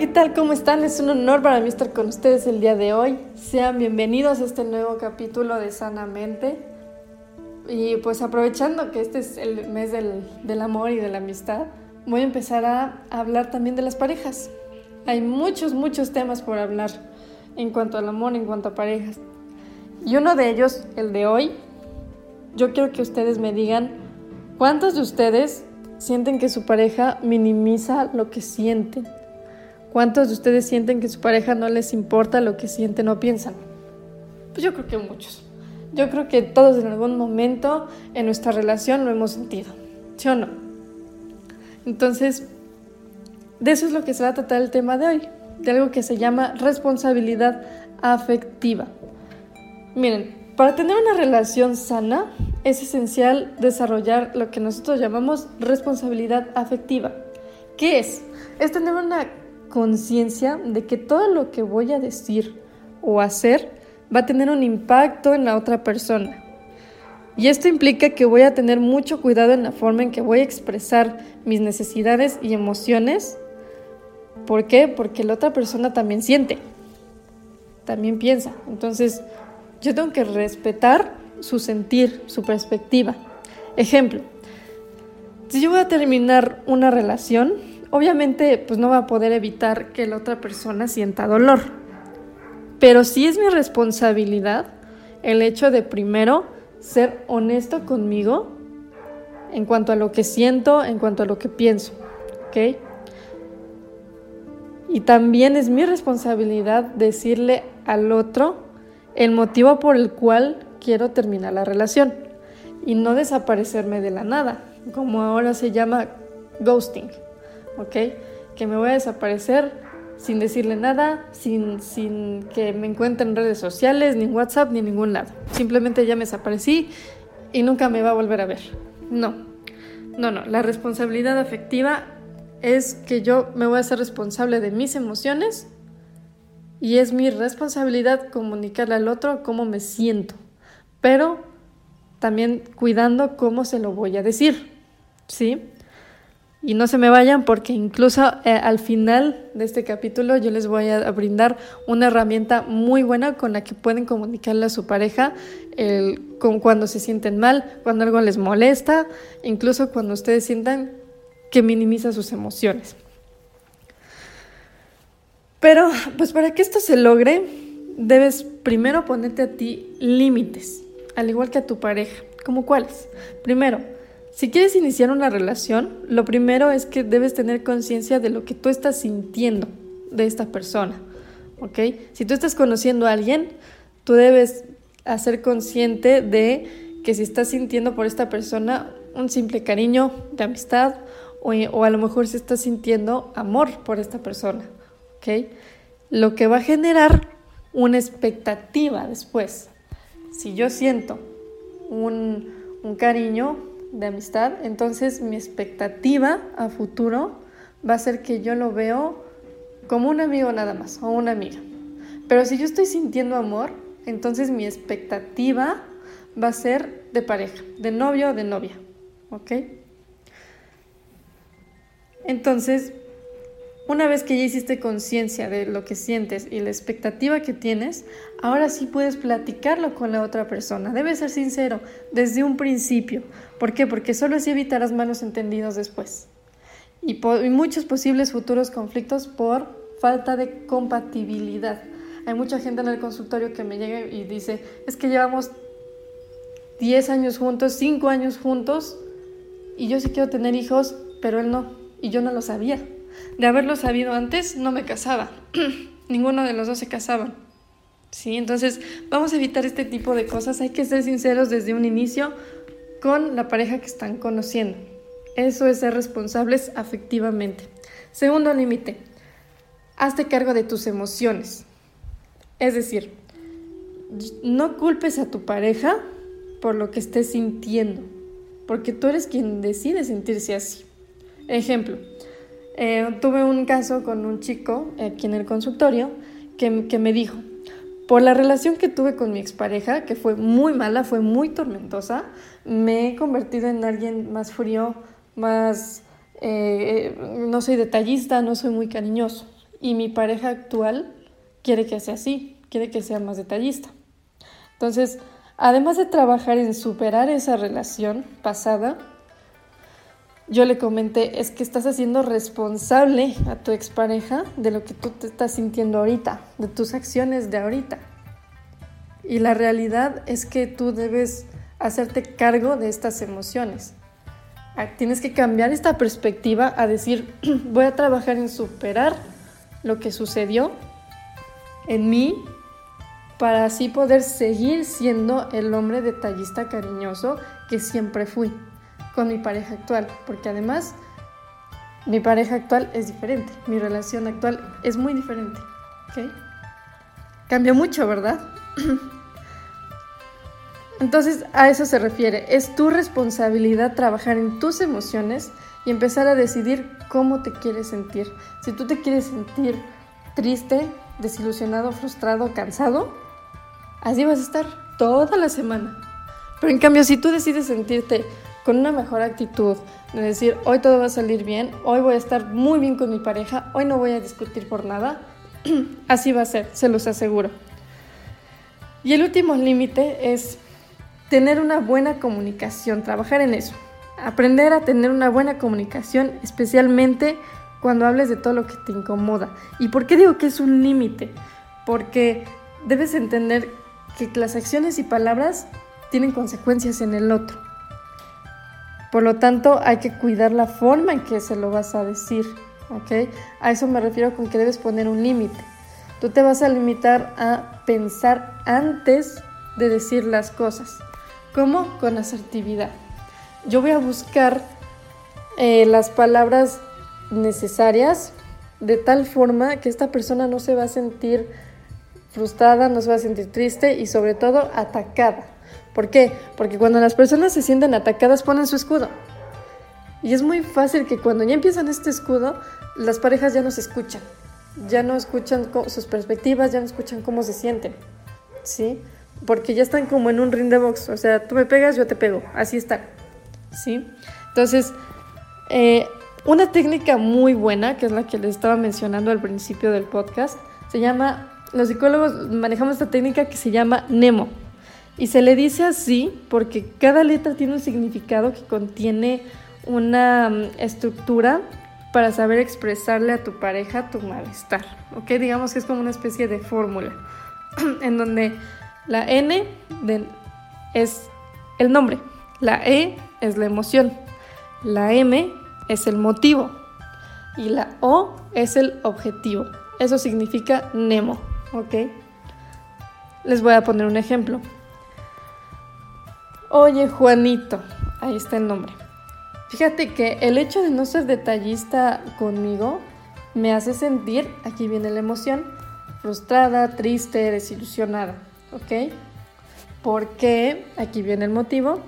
¿qué tal? ¿Cómo están? Es un honor para mí estar con ustedes el día de hoy. Sean bienvenidos a este nuevo capítulo de Sanamente. Y pues aprovechando que este es el mes del, del amor y de la amistad, voy a empezar a hablar también de las parejas. Hay muchos, muchos temas por hablar en cuanto al amor, en cuanto a parejas. Y uno de ellos, el de hoy, yo quiero que ustedes me digan cuántos de ustedes sienten que su pareja minimiza lo que sienten ¿Cuántos de ustedes sienten que su pareja no les importa lo que sienten o piensan? Pues yo creo que muchos. Yo creo que todos en algún momento en nuestra relación lo hemos sentido. ¿Sí o no? Entonces, de eso es lo que se va a tratar el tema de hoy, de algo que se llama responsabilidad afectiva. Miren, para tener una relación sana es esencial desarrollar lo que nosotros llamamos responsabilidad afectiva. ¿Qué es? Es tener una conciencia de que todo lo que voy a decir o hacer va a tener un impacto en la otra persona. Y esto implica que voy a tener mucho cuidado en la forma en que voy a expresar mis necesidades y emociones. ¿Por qué? Porque la otra persona también siente, también piensa. Entonces, yo tengo que respetar su sentir, su perspectiva. Ejemplo, si yo voy a terminar una relación, obviamente pues no va a poder evitar que la otra persona sienta dolor. Pero sí es mi responsabilidad el hecho de primero ser honesto conmigo en cuanto a lo que siento, en cuanto a lo que pienso, ¿ok? Y también es mi responsabilidad decirle al otro el motivo por el cual quiero terminar la relación y no desaparecerme de la nada, como ahora se llama ghosting. ¿Ok? Que me voy a desaparecer sin decirle nada, sin, sin que me encuentre en redes sociales, ni en WhatsApp, ni en ningún lado. Simplemente ya me desaparecí y nunca me va a volver a ver. No, no, no. La responsabilidad afectiva es que yo me voy a ser responsable de mis emociones y es mi responsabilidad comunicarle al otro cómo me siento, pero también cuidando cómo se lo voy a decir, ¿sí? Y no se me vayan porque incluso eh, al final de este capítulo yo les voy a brindar una herramienta muy buena con la que pueden comunicarle a su pareja con cuando se sienten mal, cuando algo les molesta, incluso cuando ustedes sientan que minimiza sus emociones. Pero pues para que esto se logre, debes primero ponerte a ti límites, al igual que a tu pareja. ¿Como cuáles? Primero, si quieres iniciar una relación, lo primero es que debes tener conciencia de lo que tú estás sintiendo de esta persona, ¿ok? Si tú estás conociendo a alguien, tú debes hacer consciente de que si estás sintiendo por esta persona un simple cariño de amistad o, a lo mejor si estás sintiendo amor por esta persona, ¿ok? Lo que va a generar una expectativa después. Si yo siento un, un cariño, de amistad, entonces mi expectativa a futuro va a ser que yo lo veo como un amigo nada más o una amiga. Pero si yo estoy sintiendo amor, entonces mi expectativa va a ser de pareja, de novio o de novia. ¿Ok? Entonces, una vez que ya hiciste conciencia de lo que sientes y la expectativa que tienes, ahora sí puedes platicarlo con la otra persona. Debes ser sincero desde un principio. ¿Por qué? Porque solo así evitarás malos entendidos después. Y, muchos posibles futuros conflictos por falta de compatibilidad. Hay mucha gente en el consultorio que me llega y dice, es que llevamos 10 años juntos, 5 años juntos, y yo sí quiero tener hijos, pero él no, y yo no lo sabía. De haberlo sabido antes, no me casaba. Ninguno de los dos se casaban. ¿Sí? Entonces, vamos a evitar este tipo de cosas. Hay que ser sinceros desde un inicio con la pareja que están conociendo. Eso es ser responsables afectivamente. Segundo límite, hazte cargo de tus emociones. Es decir, no culpes a tu pareja por lo que estés sintiendo, porque tú eres quien decide sentirse así. Ejemplo, eh, tuve un caso con un chico aquí en el consultorio que, que me dijo, por la relación que tuve con mi expareja, que fue muy mala, fue muy tormentosa, me he convertido en alguien más frío, más... Eh, no soy detallista, no soy muy cariñoso. y mi pareja actual quiere que sea así, quiere que sea más detallista. Entonces, además de trabajar en superar esa relación pasada, yo le comenté, es que estás haciendo responsable a tu expareja de lo que tú te estás sintiendo ahorita, de tus acciones de ahorita. Y la realidad es que tú debes hacerte cargo de estas emociones. Ah, tienes que cambiar esta perspectiva a decir, voy a trabajar en superar lo que sucedió en mí para así poder seguir siendo el hombre detallista cariñoso que siempre fui con mi pareja actual, porque además mi pareja actual es diferente, mi relación actual es muy diferente. ¿ok? Cambió mucho, ¿verdad? Entonces a eso se refiere, es tu responsabilidad trabajar en tus emociones y empezar a decidir cómo te quieres sentir. Si tú te quieres sentir triste, desilusionado, frustrado, cansado, así vas a estar toda la semana. Pero en cambio, si tú decides sentirte con una mejor actitud, de decir, hoy todo va a salir bien, hoy voy a estar muy bien con mi pareja, hoy no voy a discutir por nada, así va a ser, se los aseguro. Y el último límite es tener una buena comunicación, trabajar en eso, aprender a tener una buena comunicación, especialmente cuando hables de todo lo que te incomoda. ¿Y por qué digo que es un límite? Porque debes entender que las acciones y palabras tienen consecuencias en el otro. Por lo tanto, hay que cuidar la forma en que se lo vas a decir, ¿ok? A eso me refiero con que debes poner un límite. Tú te vas a limitar a pensar antes de decir las cosas. ¿Cómo? Con asertividad. Yo voy a buscar eh, las palabras necesarias de tal forma que esta persona no se va a sentir frustrada, no se va a sentir triste y sobre todo atacada. ¿Por qué? Porque cuando las personas se sienten atacadas ponen su escudo. Y es muy fácil que cuando ya empiezan este escudo, las parejas ya no se escuchan. Ya no escuchan sus perspectivas, ya no escuchan cómo se sienten. ¿Sí? Porque ya están como en un ring de box. O sea, tú me pegas, yo te pego. Así está. ¿Sí? Entonces, eh, una técnica muy buena, que es la que les estaba mencionando al principio del podcast, se llama, los psicólogos manejamos esta técnica que se llama Nemo. Y se le dice así porque cada letra tiene un significado que contiene una mm, estructura para saber expresarle a tu pareja tu malestar. ¿Ok? Digamos que es como una especie de fórmula en donde la N es el nombre, la E es la emoción, la M es el motivo y la O es el objetivo. Eso significa Nemo. ¿Ok? Les voy a poner un ejemplo. Oye, Juanito, ahí está el nombre. Fíjate que el hecho de no ser detallista conmigo me hace sentir, aquí viene la emoción, frustrada, triste, desilusionada, ¿ok? Porque, aquí viene el motivo,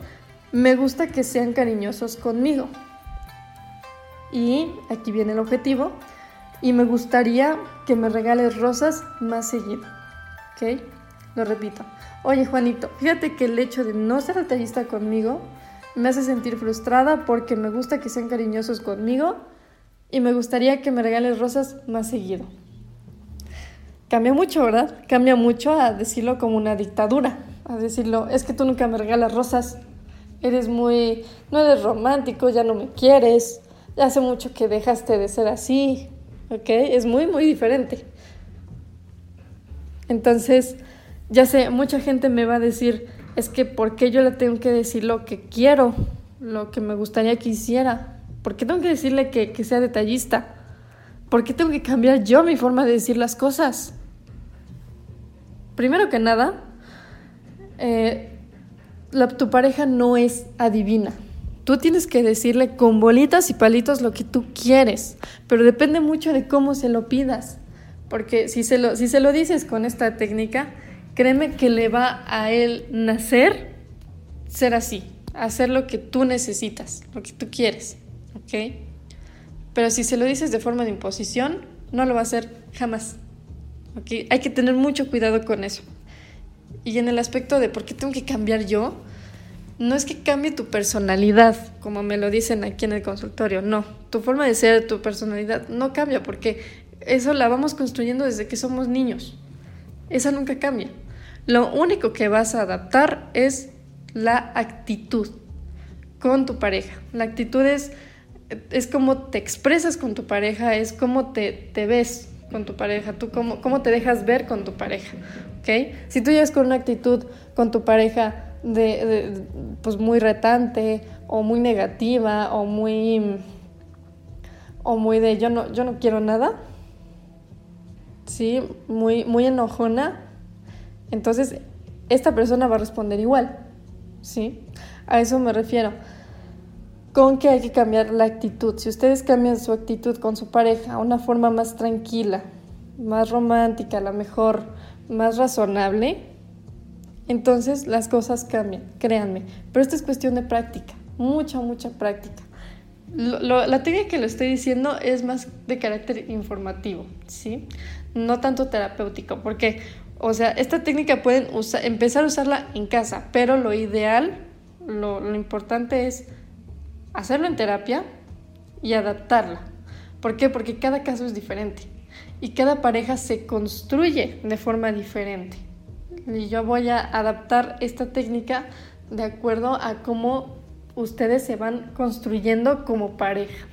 me gusta que sean cariñosos conmigo. Y aquí viene el objetivo, y me gustaría que me regales rosas más seguido, ¿ok? Lo repito. Oye, Juanito, fíjate que el hecho de no ser detallista conmigo me hace sentir frustrada porque me gusta que sean cariñosos conmigo y me gustaría que me regales rosas más seguido. Cambia mucho, ¿verdad? Cambia mucho a decirlo como una dictadura, a decirlo, es que tú nunca me regalas rosas, eres muy, no eres romántico, ya no me quieres, ya hace mucho que dejaste de ser así, ¿ok? Es muy, muy diferente. Entonces, ya sé, mucha gente me va a decir, es que ¿por qué yo le tengo que decir lo que quiero, lo que me gustaría que hiciera? ¿Por qué tengo que decirle que, sea detallista? ¿Por qué tengo que cambiar yo mi forma de decir las cosas? Primero que nada, eh, tu pareja no es adivina. Tú tienes que decirle con bolitas y palitos lo que tú quieres, pero depende mucho de cómo se lo pidas. Porque si se lo, si se lo dices con esta técnica, créeme que le va a él nacer ser así, hacer lo que tú necesitas, lo que tú quieres, ¿ok? Pero si se lo dices de forma de imposición, no lo va a hacer jamás, ¿ok? Hay que tener mucho cuidado con eso. Y en el aspecto de por qué tengo que cambiar yo, no es que cambie tu personalidad, como me lo dicen aquí en el consultorio, no, tu forma de ser, tu personalidad no cambia porque eso la vamos construyendo desde que somos niños. Esa nunca cambia. Lo único que vas a adaptar es la actitud con tu pareja. La actitud es, es cómo te expresas con tu pareja, es cómo te, te ves con tu pareja, tú cómo, cómo te dejas ver con tu pareja. ¿okay? Si tú llegas con una actitud con tu pareja de, pues muy retante o muy negativa o muy o muy de yo no yo no quiero nada sí muy muy enojona entonces esta persona va a responder igual sí a eso me refiero con que hay que cambiar la actitud si ustedes cambian su actitud con su pareja a una forma más tranquila más romántica a lo mejor más razonable entonces las cosas cambian, créanme. Pero esto es cuestión de práctica, mucha, mucha práctica. la técnica que lo estoy diciendo es más de carácter informativo, ¿sí? No tanto terapéutico, porque, o sea, esta técnica pueden empezar a usarla en casa, pero lo ideal, lo, lo importante es hacerlo en terapia y adaptarla. ¿Por qué? Porque cada caso es diferente y cada pareja se construye de forma diferente y yo voy a adaptar esta técnica de acuerdo a cómo ustedes se van construyendo como pareja,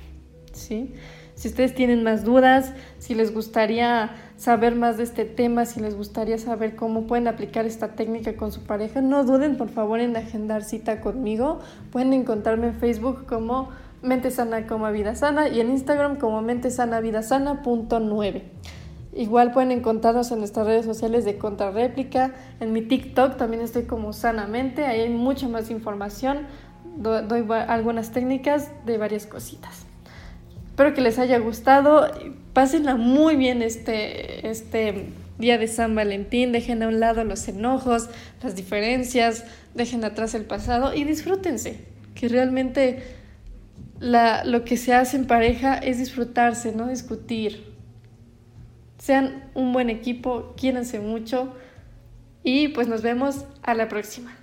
¿sí? Si ustedes tienen más dudas, si les gustaría saber más de este tema, si les gustaría saber cómo pueden aplicar esta técnica con su pareja, no duden por favor en agendar cita conmigo. Pueden encontrarme en Facebook como Mente Sana como Vida Sana y en Instagram como Mente Sana Vida Sana punto Igual pueden encontrarnos en nuestras redes sociales de Contrarréplica. En mi TikTok también estoy como Sanamente. Ahí hay mucha más información. doy algunas técnicas de varias cositas. Espero que les haya gustado. Pásenla muy bien este, este día de San Valentín. Dejen a un lado los enojos, las diferencias. Dejen atrás el pasado y disfrútense. Que realmente lo que se hace en pareja es disfrutarse, no discutir sean un buen equipo, quiéranse mucho y pues nos vemos a la próxima.